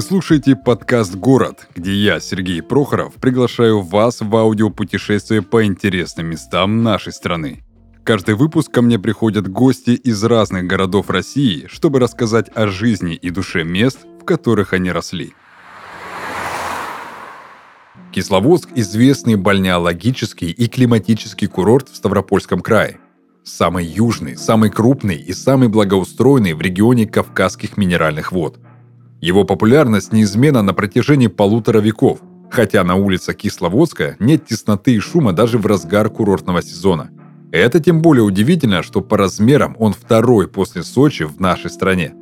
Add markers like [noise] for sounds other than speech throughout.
Вы слушаете подкаст «Город», где я, Сергей Прохоров, приглашаю вас в аудиопутешествие по интересным местам нашей страны. Каждый выпуск ко мне приходят гости из разных городов России, чтобы рассказать о жизни и душе мест, в которых они росли. Кисловодск – известный бальнеологический и климатический курорт в Ставропольском крае. Самый южный, самый крупный и самый благоустроенный в регионе Кавказских минеральных вод – его популярность неизменна на протяжении полутора веков, хотя на улицах Кисловодска нет тесноты и шума даже в разгар курортного сезона. Это тем более удивительно, что по размерам он второй после Сочи в нашей стране.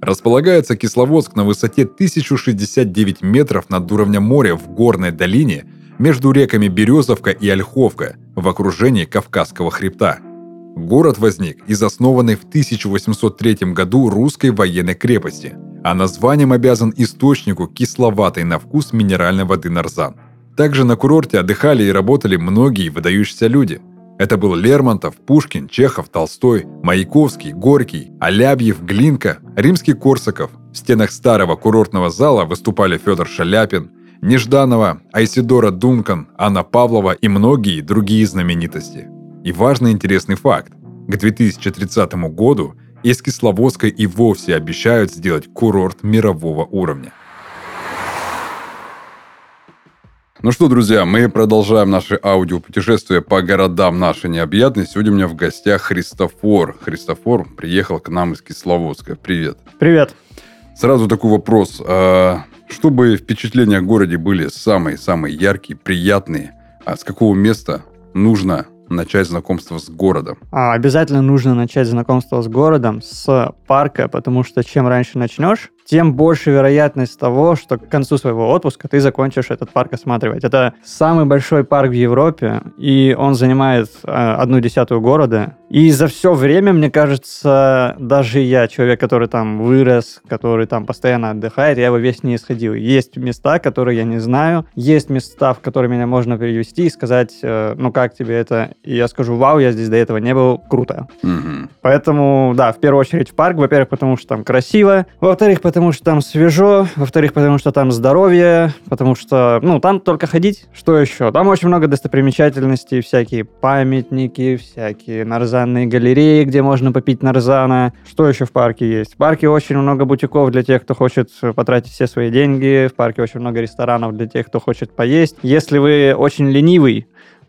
Располагается Кисловодск на высоте 1069 метров над уровнем моря в горной долине между реками Березовка и Ольховка в окружении Кавказского хребта. Город возник из основанной в 1803 году русской военной крепости – а названием обязан источнику кисловатой на вкус минеральной воды Нарзан. Также на курорте отдыхали и работали многие выдающиеся люди. Это был Лермонтов, Пушкин, Чехов, Толстой, Маяковский, Горький, Алябьев, Глинка, римский Корсаков. В стенах старого курортного зала выступали Федор Шаляпин, Нежданова, Айсидора Дункан, Анна Павлова и многие другие знаменитости. И важный интересный факт. К 2030 году из Кисловодска и вовсе обещают сделать курорт мирового уровня. Ну что, друзья, мы продолжаем наше аудиопутешествие по городам нашей необъятной. Сегодня у меня в гостях Христофор. Христофор приехал к нам из Кисловодска. Привет. Привет. Сразу такой вопрос. А, чтобы впечатления о городе были самые-самые яркие, приятные, а с какого места нужно начать знакомство с городом? А, обязательно нужно начать знакомство с городом с парка, потому что чем раньше начнешь, тем больше вероятность того, что к концу своего отпуска ты закончишь этот парк осматривать. Это самый большой парк в Европе, и он занимает э, одну десятую города. И за все время, мне кажется, даже я, человек, который там вырос, который там постоянно отдыхает, я его весь не исходил. Есть места, которые я не знаю, есть места, в которые меня можно перевести и сказать, э, ну как тебе это? И я скажу, вау, я здесь до этого не был, круто. Угу. Поэтому, да, в первую очередь в парк, во-первых, потому что там красиво, во-вторых, потому что там свежо, во-вторых, потому что там здоровье, потому что, ну, там только ходить. Что еще? Там очень много достопримечательностей, всякие памятники, всякие нарзанные галереи, где можно попить нарзана. Что еще в парке есть? В парке очень много бутиков для тех, кто хочет потратить все свои деньги. В парке очень много ресторанов для тех, кто хочет поесть. Если вы очень ленивый,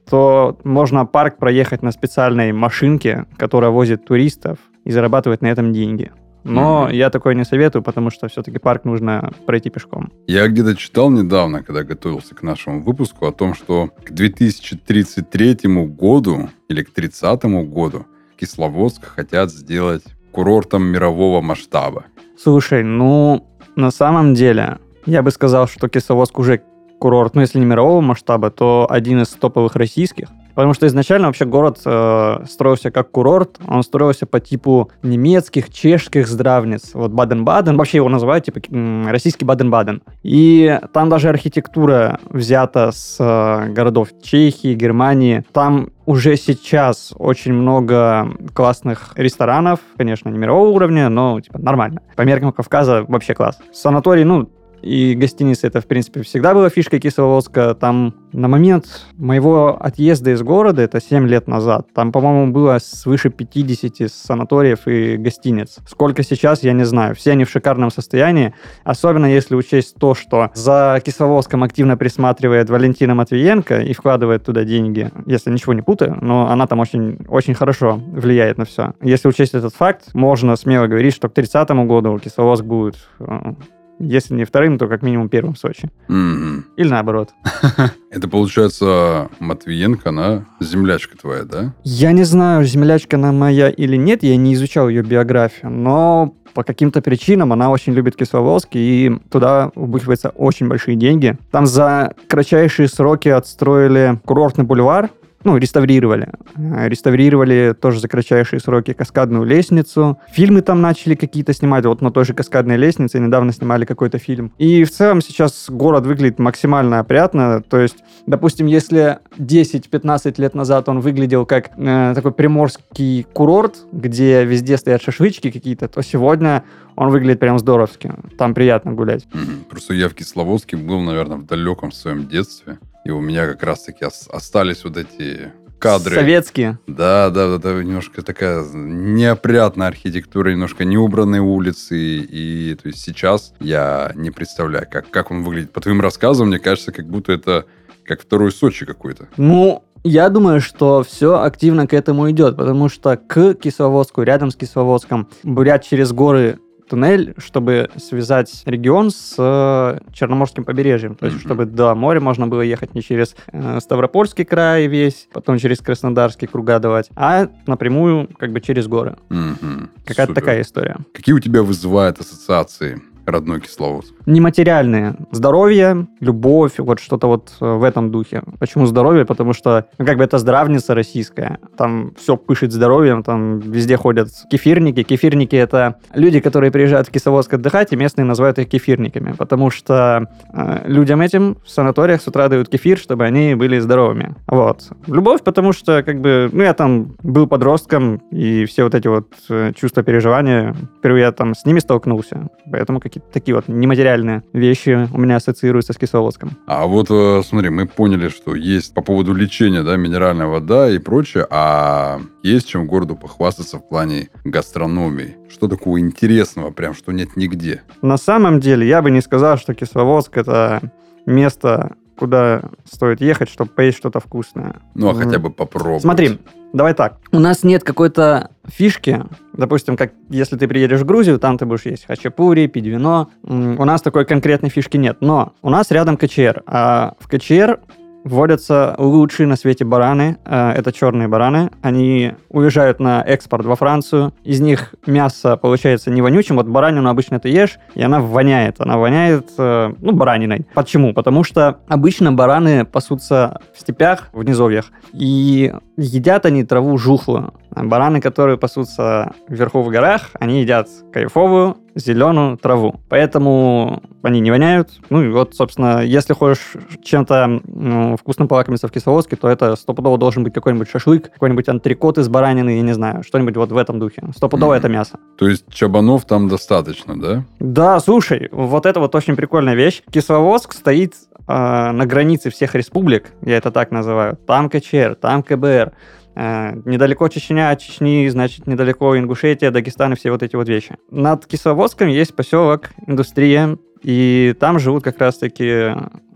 то можно парк проехать на специальной машинке, которая возит туристов и зарабатывает на этом деньги. Но mm-hmm. я такое не советую, потому что все-таки парк нужно пройти пешком. Я где-то читал недавно, когда готовился к нашему выпуску, о том, что к 2033 году или к 30 году Кисловодск хотят сделать курортом мирового масштаба. Слушай, ну, на самом деле, я бы сказал, что Кисловодск уже курорт, ну, если не мирового масштаба, то один из топовых российских. Потому что изначально вообще город э, строился как курорт, он строился по типу немецких, чешских здравниц. Вот Баден-Баден, вообще его называют типа российский Баден-Баден. И там даже архитектура взята с э, городов Чехии, Германии. Там уже сейчас очень много классных ресторанов, конечно, не мирового уровня, но типа нормально. По меркам Кавказа вообще класс. Санаторий, ну, и гостиница это, в принципе, всегда была фишкой Кисловодска. Там на момент моего отъезда из города, это 7 лет назад, там, по-моему, было свыше 50 санаториев и гостиниц. Сколько сейчас, я не знаю. Все они в шикарном состоянии, особенно если учесть то, что за Кисловодском активно присматривает Валентина Матвиенко и вкладывает туда деньги, если ничего не путаю, но она там очень, очень хорошо влияет на все. Если учесть этот факт, можно смело говорить, что к 30 году Кисловодск будет э, если не вторым, то как минимум первым в Сочи. Mm-hmm. Или наоборот. [laughs] Это получается Матвиенко, она землячка твоя, да? Я не знаю, землячка она моя или нет, я не изучал ее биографию, но по каким-то причинам она очень любит Кисловодск, и туда вбухиваются очень большие деньги. Там за кратчайшие сроки отстроили курортный бульвар, ну, реставрировали. Э, реставрировали тоже за кратчайшие сроки каскадную лестницу. Фильмы там начали какие-то снимать, вот на той же каскадной лестнице недавно снимали какой-то фильм. И в целом сейчас город выглядит максимально опрятно, то есть, допустим, если 10-15 лет назад он выглядел как э, такой приморский курорт, где везде стоят шашлычки какие-то, то сегодня он выглядит прям здоровски. Там приятно гулять. Просто я в Кисловодске был, наверное, в далеком своем детстве. И у меня как раз-таки остались вот эти кадры. Советские. Да, да, да, немножко такая неопрятная архитектура, немножко неубранные улицы. И то есть сейчас я не представляю, как, как он выглядит. По твоим рассказам, мне кажется, как будто это как второй Сочи какой-то. Ну, я думаю, что все активно к этому идет, потому что к Кисловодску, рядом с Кисловодском, бурят через горы туннель, чтобы связать регион с э, Черноморским побережьем. То есть, mm-hmm. чтобы до моря можно было ехать не через э, Ставропольский край весь, потом через Краснодарский круга давать, а напрямую как бы через горы. Mm-hmm. Какая-то такая история. Какие у тебя вызывают ассоциации родной Кисловодск? Нематериальные. Здоровье, любовь, вот что-то вот э, в этом духе. Почему здоровье? Потому что, ну, как бы это здравница российская. Там все пышет здоровьем, там везде ходят кефирники. Кефирники — это люди, которые приезжают в Кисловодск отдыхать, и местные называют их кефирниками, потому что э, людям этим в санаториях с утра дают кефир, чтобы они были здоровыми. Вот. Любовь, потому что, как бы, ну, я там был подростком, и все вот эти вот э, чувства, переживания, впервые я там с ними столкнулся. Поэтому как какие-то такие вот нематериальные вещи у меня ассоциируются с Кисловодском. А вот э, смотри, мы поняли, что есть по поводу лечения, да, минеральная вода и прочее, а есть чем городу похвастаться в плане гастрономии. Что такого интересного, прям, что нет нигде? На самом деле, я бы не сказал, что Кисловодск это место куда стоит ехать, чтобы поесть что-то вкусное. Ну, а mm. хотя бы попробовать. Смотри, давай так. У нас нет какой-то фишки, допустим, как если ты приедешь в Грузию, там ты будешь есть хачапури, пить вино. У нас такой конкретной фишки нет. Но у нас рядом КЧР. А в КЧР вводятся лучшие на свете бараны. Э, это черные бараны. Они уезжают на экспорт во Францию. Из них мясо получается не вонючим. Вот баранину обычно ты ешь, и она воняет. Она воняет, э, ну, бараниной. Почему? Потому что обычно бараны пасутся в степях, в низовьях. И едят они траву жухлую. Бараны, которые пасутся вверху в горах, они едят кайфовую зеленую траву. Поэтому они не воняют. Ну и вот, собственно, если хочешь чем-то ну, вкусным полакомиться в Кисловодске, то это стопудово должен быть какой-нибудь шашлык, какой-нибудь антрикот из баранины, я не знаю, что-нибудь вот в этом духе. Стопудово mm-hmm. это мясо. [laughs] То есть чабанов там достаточно, да? Да, слушай, вот это вот очень прикольная вещь. Кисловодск стоит э, на границе всех республик, я это так называю. Там КЧР, там КБР. Э, недалеко Чечня, от Чечни, значит, недалеко Ингушетия, Дагестан и все вот эти вот вещи. Над Кисловодском есть поселок, индустрия, и там живут как раз-таки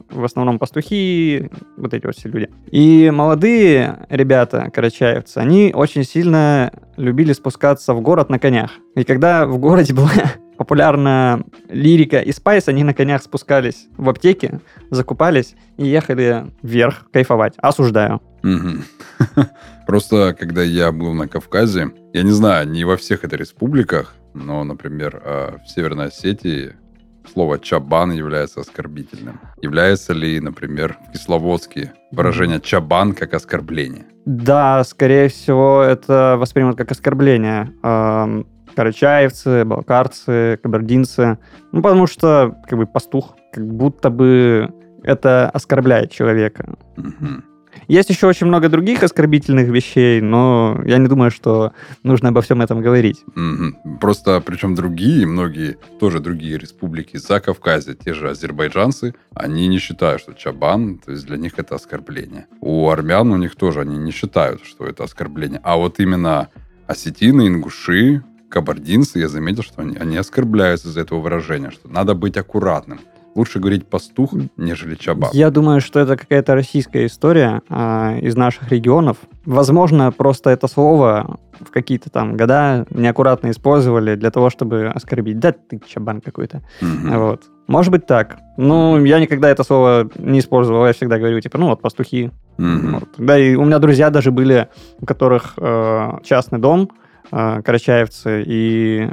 в основном пастухи, вот эти вот все люди. И молодые ребята, карачаевцы, они очень сильно любили спускаться в город на конях. И когда в городе была популярна лирика и спайс, они на конях спускались в аптеки, закупались и ехали вверх кайфовать. Осуждаю. [laughs] Просто, когда я был на Кавказе, я не знаю, не во всех это республиках, но, например, а, в Северной Осетии слово «чабан» является оскорбительным. Является ли, например, в Кисловодске выражение «чабан» как оскорбление? Да, скорее всего, это воспримут как оскорбление. Карачаевцы, балкарцы, кабардинцы. Ну, потому что, как бы, пастух, как будто бы это оскорбляет человека. Угу. Есть еще очень много других оскорбительных вещей, но я не думаю, что нужно обо всем этом говорить. Mm-hmm. Просто, причем другие, многие, тоже другие республики за Кавказе, те же азербайджанцы, они не считают, что чабан, то есть для них это оскорбление. У армян у них тоже, они не считают, что это оскорбление. А вот именно осетины, ингуши, кабардинцы, я заметил, что они, они оскорбляются из-за этого выражения, что надо быть аккуратным лучше говорить пастух, нежели чабак. Я думаю, что это какая-то российская история а, из наших регионов. Возможно, просто это слово в какие-то там года неаккуратно использовали для того, чтобы оскорбить. Да, ты чабан какой-то. Угу. Вот. Может быть так. Ну, я никогда это слово не использовал. Я всегда говорю, типа, ну вот, пастухи. Угу. Вот. Да, и у меня друзья даже были, у которых э, частный дом, э, карачаевцы, и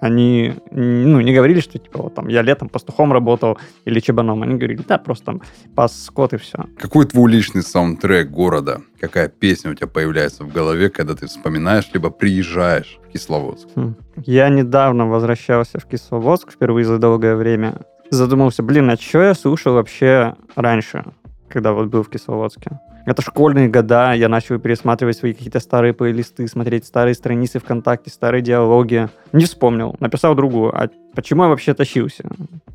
Они ну, не говорили, что типа вот там я летом пастухом работал или чебаном. Они говорили, да, просто там пас скот и все. Какой твой личный саундтрек города? Какая песня у тебя появляется в голове, когда ты вспоминаешь, либо приезжаешь в Кисловодск? Хм. Я недавно возвращался в Кисловодск впервые за долгое время. Задумался, блин, а что я слушал вообще раньше, когда вот был в Кисловодске? Это школьные года, я начал пересматривать свои какие-то старые плейлисты, смотреть старые страницы ВКонтакте, старые диалоги. Не вспомнил. Написал другу, а почему я вообще тащился?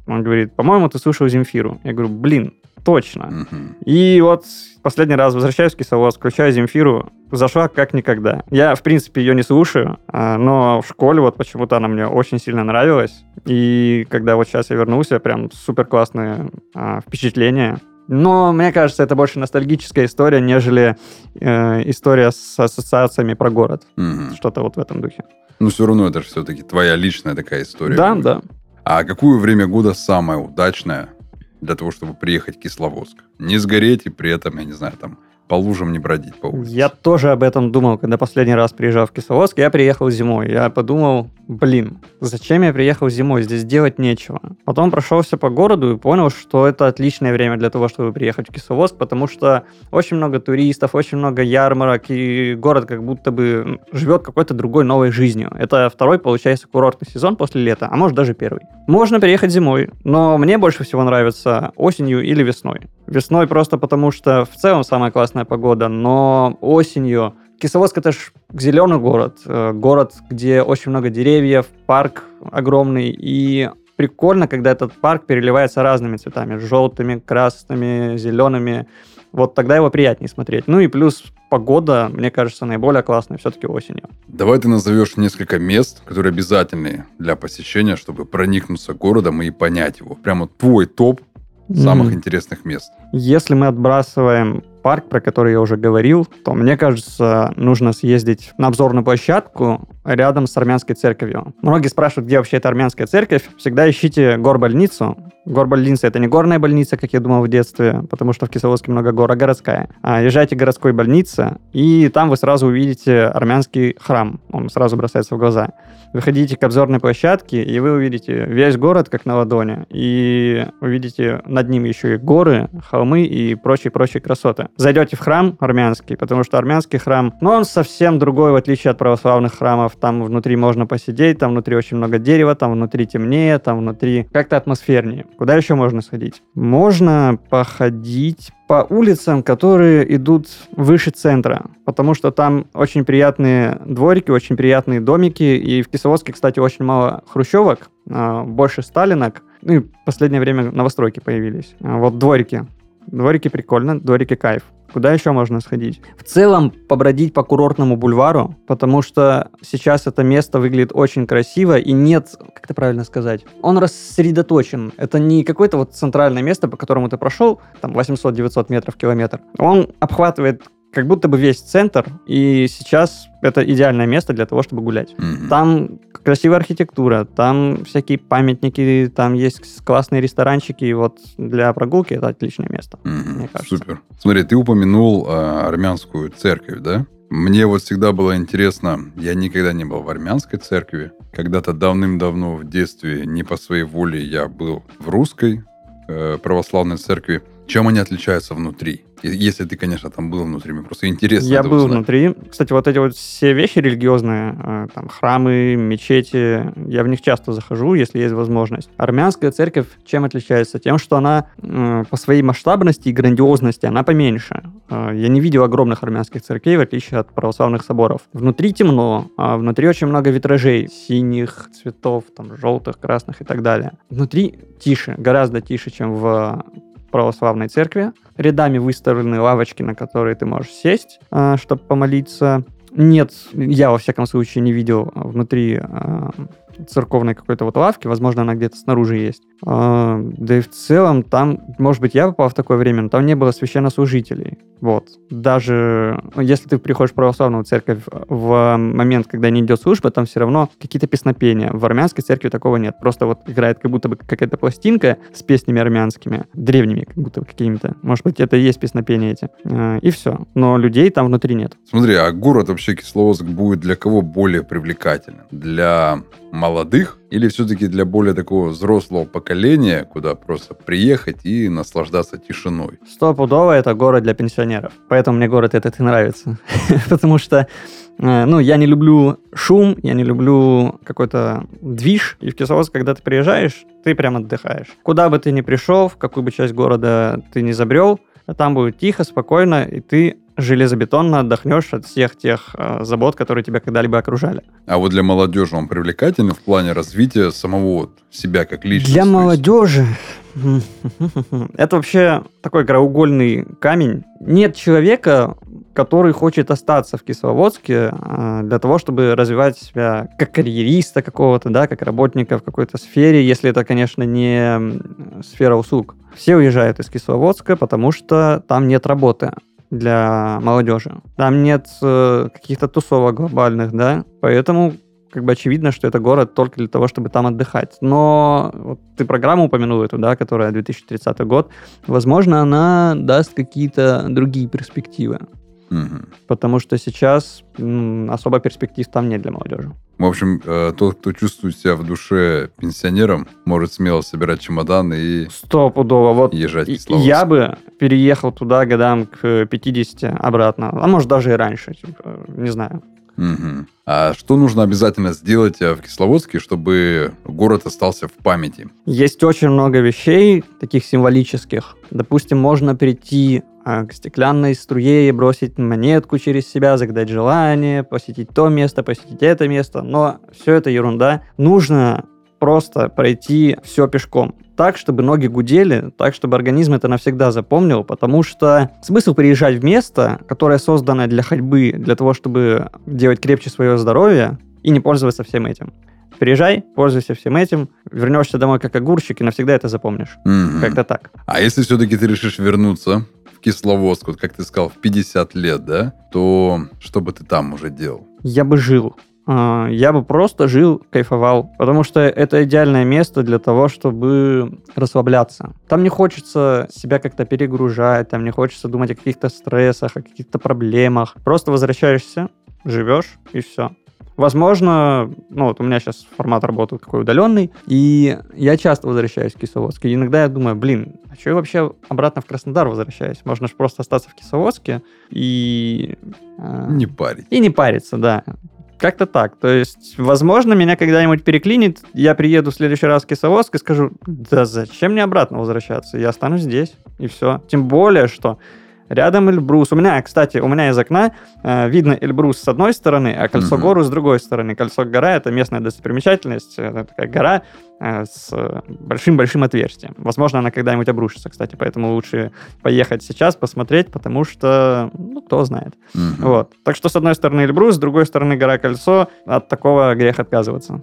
Он говорит, по-моему, ты слушал Земфиру. Я говорю, блин, точно. Мгм. И вот последний раз возвращаюсь в Кисловодск, включаю Земфиру, зашла как никогда. Я, в принципе, ее не слушаю, а, но в школе вот почему-то она мне очень сильно нравилась. И когда вот сейчас я вернулся, прям супер классные а, впечатления. Но мне кажется, это больше ностальгическая история, нежели э, история с ассоциациями про город. Мгм. Что-то вот в этом духе. Но все равно это же все-таки твоя личная такая история. Да, будет. да. А какое время года самое удачное для того, чтобы приехать в Кисловодск? Не сгореть и при этом, я не знаю, там по лужам не бродить по улице. Я тоже об этом думал, когда последний раз приезжал в Кисловодск. Я приехал зимой. Я подумал, блин, зачем я приехал зимой? Здесь делать нечего. Потом прошелся по городу и понял, что это отличное время для того, чтобы приехать в Кисловодск, потому что очень много туристов, очень много ярмарок, и город как будто бы живет какой-то другой новой жизнью. Это второй, получается, курортный сезон после лета, а может даже первый. Можно приехать зимой, но мне больше всего нравится осенью или весной. Весной просто потому, что в целом самая классная погода, но осенью... Кисловодск это ж зеленый город, э, город, где очень много деревьев, парк огромный, и прикольно, когда этот парк переливается разными цветами, желтыми, красными, зелеными. Вот тогда его приятнее смотреть. Ну и плюс погода, мне кажется, наиболее классная все-таки осенью. Давай ты назовешь несколько мест, которые обязательны для посещения, чтобы проникнуться городом и понять его. Прямо твой топ самых М. интересных мест. Если мы отбрасываем парк, про который я уже говорил, то, мне кажется, нужно съездить на обзорную площадку рядом с армянской церковью. Многие спрашивают, где вообще эта армянская церковь. Всегда ищите горбольницу. Горбольница — это не горная больница, как я думал в детстве, потому что в Кисловодске много гор, а городская. А езжайте к городской больнице, и там вы сразу увидите армянский храм. Он сразу бросается в глаза. Выходите к обзорной площадке, и вы увидите весь город как на ладони. И увидите над ним еще и горы, холмы и прочие-прочие красоты. Зайдете в храм армянский, потому что армянский храм, ну, он совсем другой, в отличие от православных храмов. Там внутри можно посидеть, там внутри очень много дерева, там внутри темнее, там внутри как-то атмосфернее. Куда еще можно сходить? Можно походить по улицам, которые идут выше центра, потому что там очень приятные дворики, очень приятные домики, и в Кисловодске, кстати, очень мало хрущевок, а, больше сталинок, ну и в последнее время новостройки появились. А, Вот дворики. Дворики прикольно, дворики кайф. Куда еще можно сходить? В целом, побродить по курортному бульвару, потому что сейчас это место выглядит очень красиво, и нет, как это правильно сказать, он рассредоточен. Это не какое-то вот центральное место, по которому ты прошел, там 800-900 метров, километр. Он обхватывает как будто бы весь центр, и сейчас это идеальное место для того, чтобы гулять. Мгм. Там красивая архитектура, там всякие памятники, там есть классные ресторанчики, и вот для прогулки это отличное место. Мгм. мне кажется. Супер. Смотри, ты упомянул а, армянскую церковь, да? Мне вот всегда было интересно, я никогда не был в армянской церкви. Когда-то давным-давно в детстве, не по своей воле, я был в русской э, православной церкви. Чем они отличаются внутри? Если ты, конечно, там был внутри, мне просто интересно Я был узнать. внутри. Кстати, вот эти вот все вещи религиозные, э, там храмы, мечети, я в них часто захожу, если есть возможность. Армянская церковь чем отличается? Тем, что она э, по своей масштабности и грандиозности, она поменьше. Э, Я не видел огромных армянских церквей, в отличие от православных соборов. Внутри темно, а внутри очень много витражей, синих цветов, там, желтых, красных и так далее. Внутри тише, гораздо тише, чем в православной церкви. Рядами выставлены лавочки, на которые ты можешь сесть, чтобы помолиться. Нет, я во всяком случае не видел а, внутри а, церковной какой-то вот лавки, возможно, она где-то снаружи есть. А, Да и в целом там, может быть, я попал в такое время, но там не было священнослужителей. Вот. Даже ну, если ты приходишь в православную церковь в момент, когда не идет служба, там все равно какие-то песнопения. В армянской церкви такого нет. Просто вот играет как будто бы какая-то пластинка с песнями армянскими, древними как будто какими-то. Может быть, это и есть песнопения эти. А, И все. Но людей там внутри нет. Смотри, а город вообще Кисловодск будет для кого более привлекательным? Для молодых или все-таки для более такого взрослого поколения, куда просто приехать и наслаждаться тишиной? Стопудово это город для пенсионеров. Поэтому мне город этот и нравится. [laughs] Потому что э, ну, я не люблю шум, я не люблю какой-то движ. И в Кисловодск, когда ты приезжаешь, ты прям отдыхаешь. Куда бы ты ни пришел, в какую бы часть города ты не забрел, там будет тихо, спокойно, и ты железобетонно отдохнешь от всех тех э, забот, которые тебя когда-либо окружали. А вот для молодежи он привлекательный в плане развития самого вот себя как личности? Для молодежи [laughs] это вообще такой краеугольный камень. Нет человека, который хочет остаться в Кисловодске э, для того, чтобы развивать себя как карьериста какого-то, да, как работника в какой-то сфере, если это, конечно, не сфера услуг. Все уезжают из Кисловодска, потому что там нет работы для молодежи. Там нет э, каких-то тусовок глобальных, да, поэтому как бы очевидно, что это город только для того, чтобы там отдыхать. Но вот ты программу упомянул эту, да, которая 2030 год. Возможно, она даст какие-то другие перспективы. Мгм. Потому что сейчас м, особо перспектив там нет для молодежи. В общем, э, тот, кто чувствует себя в душе пенсионером, может смело собирать чемоданы и Стопудово. Вот езжать в Кисловодск. я бы переехал туда годам к 50 обратно. А может, даже и раньше. типа, не знаю. Мгм. А что нужно обязательно сделать э, в Кисловодске, чтобы город остался в памяти? Есть очень много вещей, таких символических. Допустим, можно прийти к стеклянной струе и бросить монетку через себя, загадать желание, посетить то место, посетить это место. Но все это ерунда. Нужно просто пройти все пешком. Так, чтобы ноги гудели, так, чтобы организм это навсегда запомнил, потому что смысл приезжать в место, которое создано для ходьбы, для того, чтобы делать крепче свое здоровье и не пользоваться всем этим. Приезжай, пользуйся всем этим, вернешься домой как огурчик и навсегда это запомнишь. Мгм. Как-то так. А если все-таки ты решишь вернуться Кисловодск, вот как ты сказал, в 50 лет, да, то что бы ты там уже делал? Я бы жил. А, Я бы просто жил, кайфовал. Потому что это идеальное место для того, чтобы расслабляться. Там не хочется себя как-то перегружать, там не хочется думать о каких-то стрессах, о каких-то проблемах. Просто возвращаешься, живешь и все. Возможно, ну вот у меня сейчас формат работы такой удаленный, и я часто возвращаюсь в Кисловодск. И иногда я думаю, блин, а что я вообще обратно в Краснодар возвращаюсь? Можно же просто остаться в Кисловодске и... э, Не парить. и не париться, да. Как-то так. То есть, возможно, меня когда-нибудь переклинит, я приеду в следующий раз в Кисловодск и скажу, да зачем мне обратно возвращаться? Я останусь здесь, и все. Тем более, что рядом Эльбрус. У меня, кстати, у меня из окна э, видно Эльбрус с одной стороны, а Кольцо Мгм. гору с другой стороны. Кольцо гора — это местная достопримечательность, это такая гора э, с э, большим-большим отверстием. Возможно, она когда-нибудь обрушится, кстати, поэтому лучше поехать сейчас, посмотреть, потому что, ну, кто знает. Вот. Так что с одной стороны Эльбрус, с другой стороны гора Кольцо. От такого грех отказываться.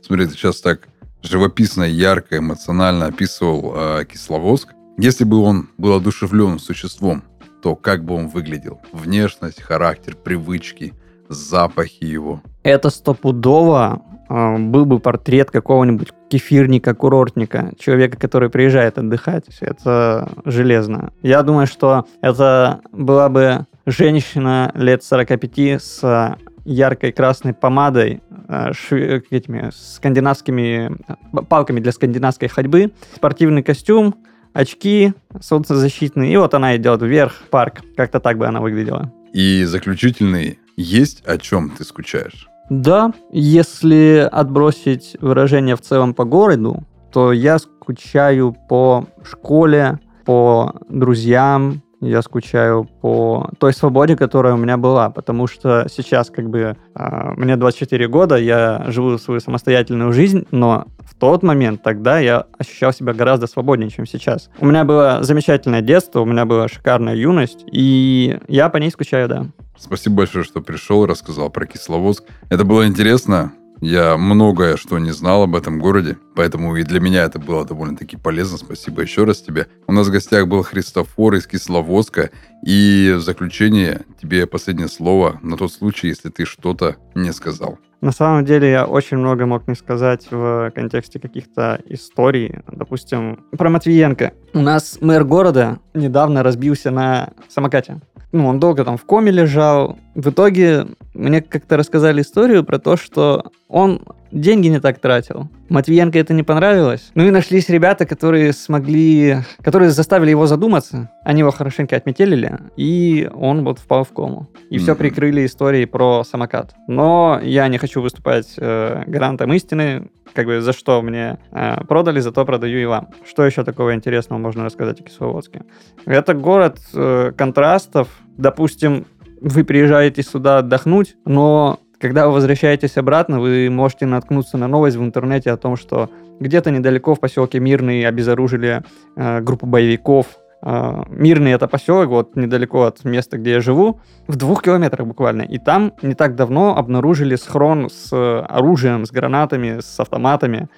Смотри, ты сейчас так живописно, ярко, эмоционально описывал э, Кисловодск. Если бы он был одушевленным существом, то как бы он выглядел? Внешность, характер, привычки, запахи его. Это стопудово э, был бы портрет какого-нибудь кефирника, курортника, человека, который приезжает отдыхать. Это железно. Я думаю, что это была бы женщина лет 45 с яркой красной помадой, э, шви- этими скандинавскими э, палками для скандинавской ходьбы, спортивный костюм, очки солнцезащитные, и вот она идет вверх, парк. Как-то так бы она выглядела. И заключительный, есть о чем ты скучаешь? Да, если отбросить выражение в целом по городу, то я скучаю по школе, по друзьям, я скучаю по той свободе, которая у меня была, потому что сейчас как бы а, мне 24 года, я живу свою самостоятельную жизнь, но в тот момент тогда я ощущал себя гораздо свободнее, чем сейчас. У меня было замечательное детство, у меня была шикарная юность, и я по ней скучаю, да. Спасибо большое, что пришел и рассказал про Кисловодск. Это было интересно. Я многое что не знал об этом городе, поэтому и для меня это было довольно-таки полезно. Спасибо еще раз тебе. У нас в гостях был Христофор из Кисловодска. И в заключение тебе последнее слово на тот случай, если ты что-то не сказал. На самом деле я очень много мог не сказать в контексте каких-то историй. Допустим, про Матвиенко. У нас мэр города недавно разбился на самокате. ну, он долго там в коме лежал. В итоге мне как-то рассказали историю про то, что он деньги не так тратил. Матвиенко это не понравилось. Ну и нашлись ребята, которые смогли, которые заставили его задуматься. Они его хорошенько отметелили, и он вот впал в кому. И mm-hmm. все прикрыли историей про самокат. Но я не хочу выступать э, гарантом истины, как бы за что мне э, продали, зато продаю и вам. Что еще такого интересного можно рассказать о Кисловодске? Это город э, контрастов. Допустим, вы приезжаете сюда отдохнуть, но когда вы возвращаетесь обратно, вы можете наткнуться на новость в интернете о том, что где-то недалеко в поселке Мирный обезоружили э, группу боевиков, Мирный это поселок, вот недалеко от места, где я живу, в двух километрах буквально. И там не так давно обнаружили схрон с оружием, с гранатами, с автоматами.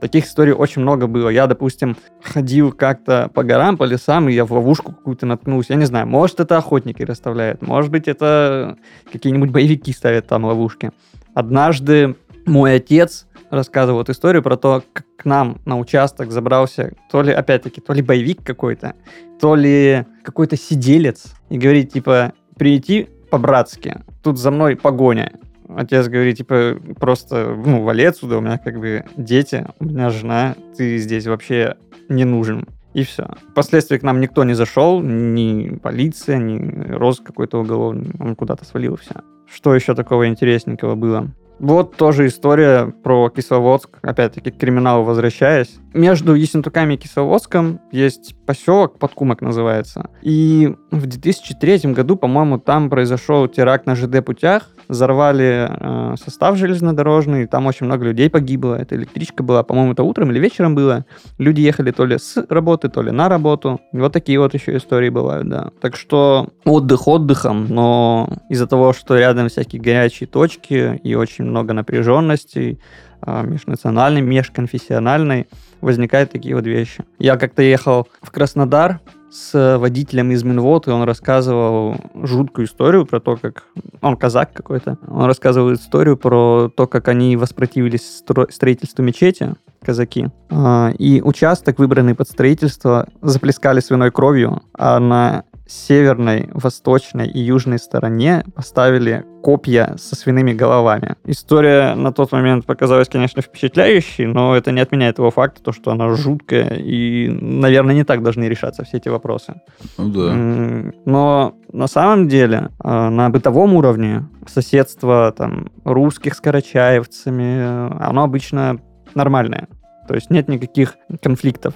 Таких историй очень много было. Я, допустим, ходил как-то по горам, по лесам, и я в ловушку какую-то наткнулся. Я не знаю, может, это охотники расставляют, может быть, это какие-нибудь боевики ставят там ловушки. Однажды мой отец рассказывал эту историю про то, как к нам на участок забрался то ли, опять-таки, то ли боевик какой-то, то ли какой-то сиделец, и говорит, типа, прийти по-братски, тут за мной погоня. Отец говорит, типа, просто, ну, вали отсюда, у меня как бы дети, у меня жена, ты здесь вообще не нужен. И все. Впоследствии к нам никто не зашел, ни полиция, ни рост какой-то уголовный. Он куда-то свалил и все. Что еще такого интересненького было? Вот тоже история про Кисловодск, опять-таки к криминалу возвращаясь. Между Ессентуками и Кисловодском есть поселок, Подкумок называется. И в 2003 году, по-моему, там произошел теракт на ЖД-путях, взорвали э, состав железнодорожный, там очень много людей погибло. Это электричка была, по-моему, это утром или вечером было. Люди ехали то ли с работы, то ли на работу. Вот такие вот еще истории бывают, да. Так что отдых отдыхом, но из-за того, что рядом всякие горячие точки и очень много напряженности, а, межнациональной, межконфессиональной, возникают такие вот вещи. Я как-то ехал в Краснодар с водителем из Минвод, и он рассказывал жуткую историю про то, как... Он казак какой-то. Он рассказывал историю про то, как они воспротивились стро... строительству мечети, казаки. А, и участок, выбранный под строительство, заплескали свиной кровью, а на северной, восточной и южной стороне поставили копья со свиными головами. История на тот момент показалась, конечно, впечатляющей, но это не отменяет того факта, то, что она жуткая, и, наверное, не так должны решаться все эти вопросы. Ну да. Но на самом деле а, на бытовом уровне соседство там, русских с карачаевцами, оно обычно нормальное. То есть нет никаких конфликтов.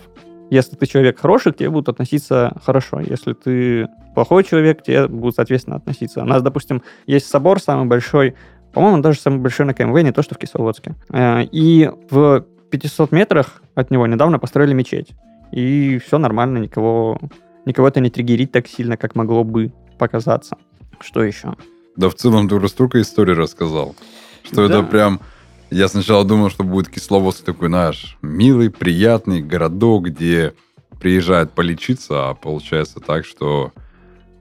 Если ты человек хороший, к тебе будут относиться хорошо. Если ты плохой человек, к тебе будут, соответственно, относиться. У нас, допустим, есть собор самый большой, по-моему, даже самый большой на КМВ, не то, что в Кисловодске. Э, и в 500 метрах от него недавно построили мечеть. И все нормально, никого, никого это не триггерит так сильно, как могло бы показаться. Что еще? Да в целом ты уже столько историй рассказал, что да. это прям я сначала думал, что будет Кисловодск такой наш милый, приятный городок, где приезжают полечиться, а получается так, что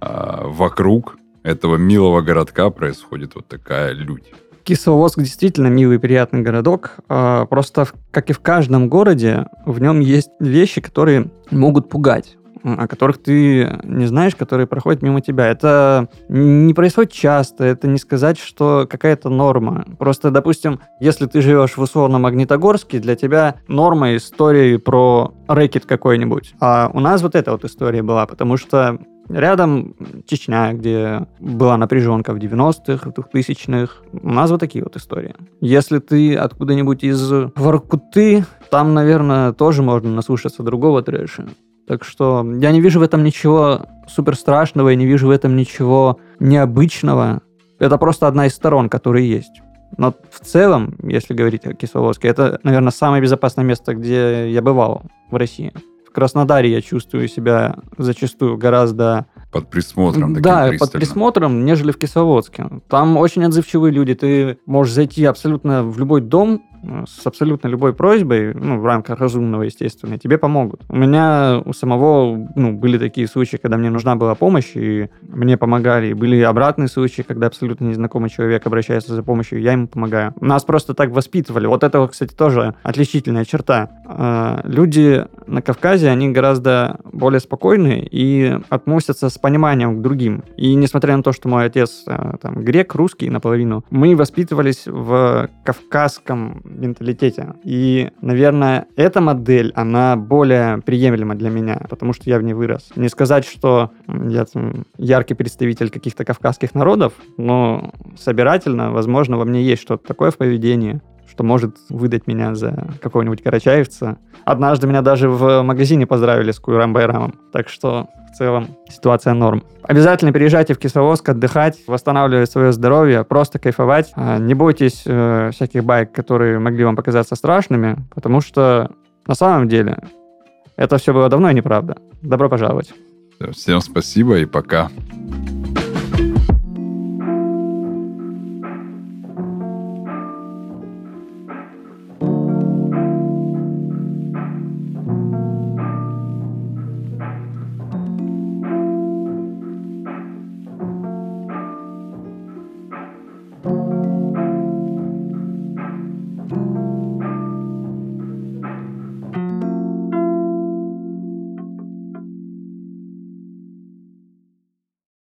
э, вокруг этого милого городка происходит вот такая людь. Кисловодск действительно милый, приятный городок. А, просто, как и в каждом городе, в нем есть вещи, которые могут пугать о которых ты не знаешь, которые проходят мимо тебя. Это не происходит часто, это не сказать, что какая-то норма. Просто, допустим, если ты живешь в условном Магнитогорске, для тебя норма истории про рэкет какой-нибудь. А у нас вот эта вот история была, потому что Рядом Чечня, где была напряженка в 90-х, в 2000-х. У нас вот такие вот истории. Если ты откуда-нибудь из Воркуты, там, наверное, тоже можно наслушаться другого трэша. Так что я не вижу в этом ничего супер страшного, я не вижу в этом ничего необычного. Это просто одна из сторон, которые есть. Но в целом, если говорить о Кисловодске, это, наверное, самое безопасное место, где я бывал в России. В Краснодаре я чувствую себя зачастую гораздо... Под присмотром. Да, под присмотром, нежели в Кисловодске. Там очень отзывчивые люди. Ты можешь зайти абсолютно в любой дом, с абсолютно любой просьбой, ну, в рамках разумного, естественно, тебе помогут. У меня у самого, ну, были такие случаи, когда мне нужна была помощь, и мне помогали. И были обратные случаи, когда абсолютно незнакомый человек обращается за помощью, я ему помогаю. Нас просто так воспитывали. Вот это, кстати, тоже отличительная черта. Э, люди на Кавказе, они гораздо более спокойные и относятся с пониманием к другим. И несмотря на то, что мой отец э, там грек, русский наполовину, мы воспитывались в кавказском менталитете. И, наверное, эта модель, она более приемлема для меня, потому что я в ней вырос. Не сказать, что я там, яркий представитель каких-то кавказских народов, но собирательно, возможно, во мне есть что-то такое в поведении, что может выдать меня за какого-нибудь карачаевца. Однажды меня даже в магазине поздравили с Куйрам Байрамом. Так что в целом ситуация норм. Обязательно переезжайте в Кисловодск отдыхать, восстанавливать свое здоровье, просто кайфовать. А, не бойтесь э, всяких байк, которые могли вам показаться страшными, потому что на самом деле это все было давно и неправда. Добро пожаловать. Всем спасибо и пока.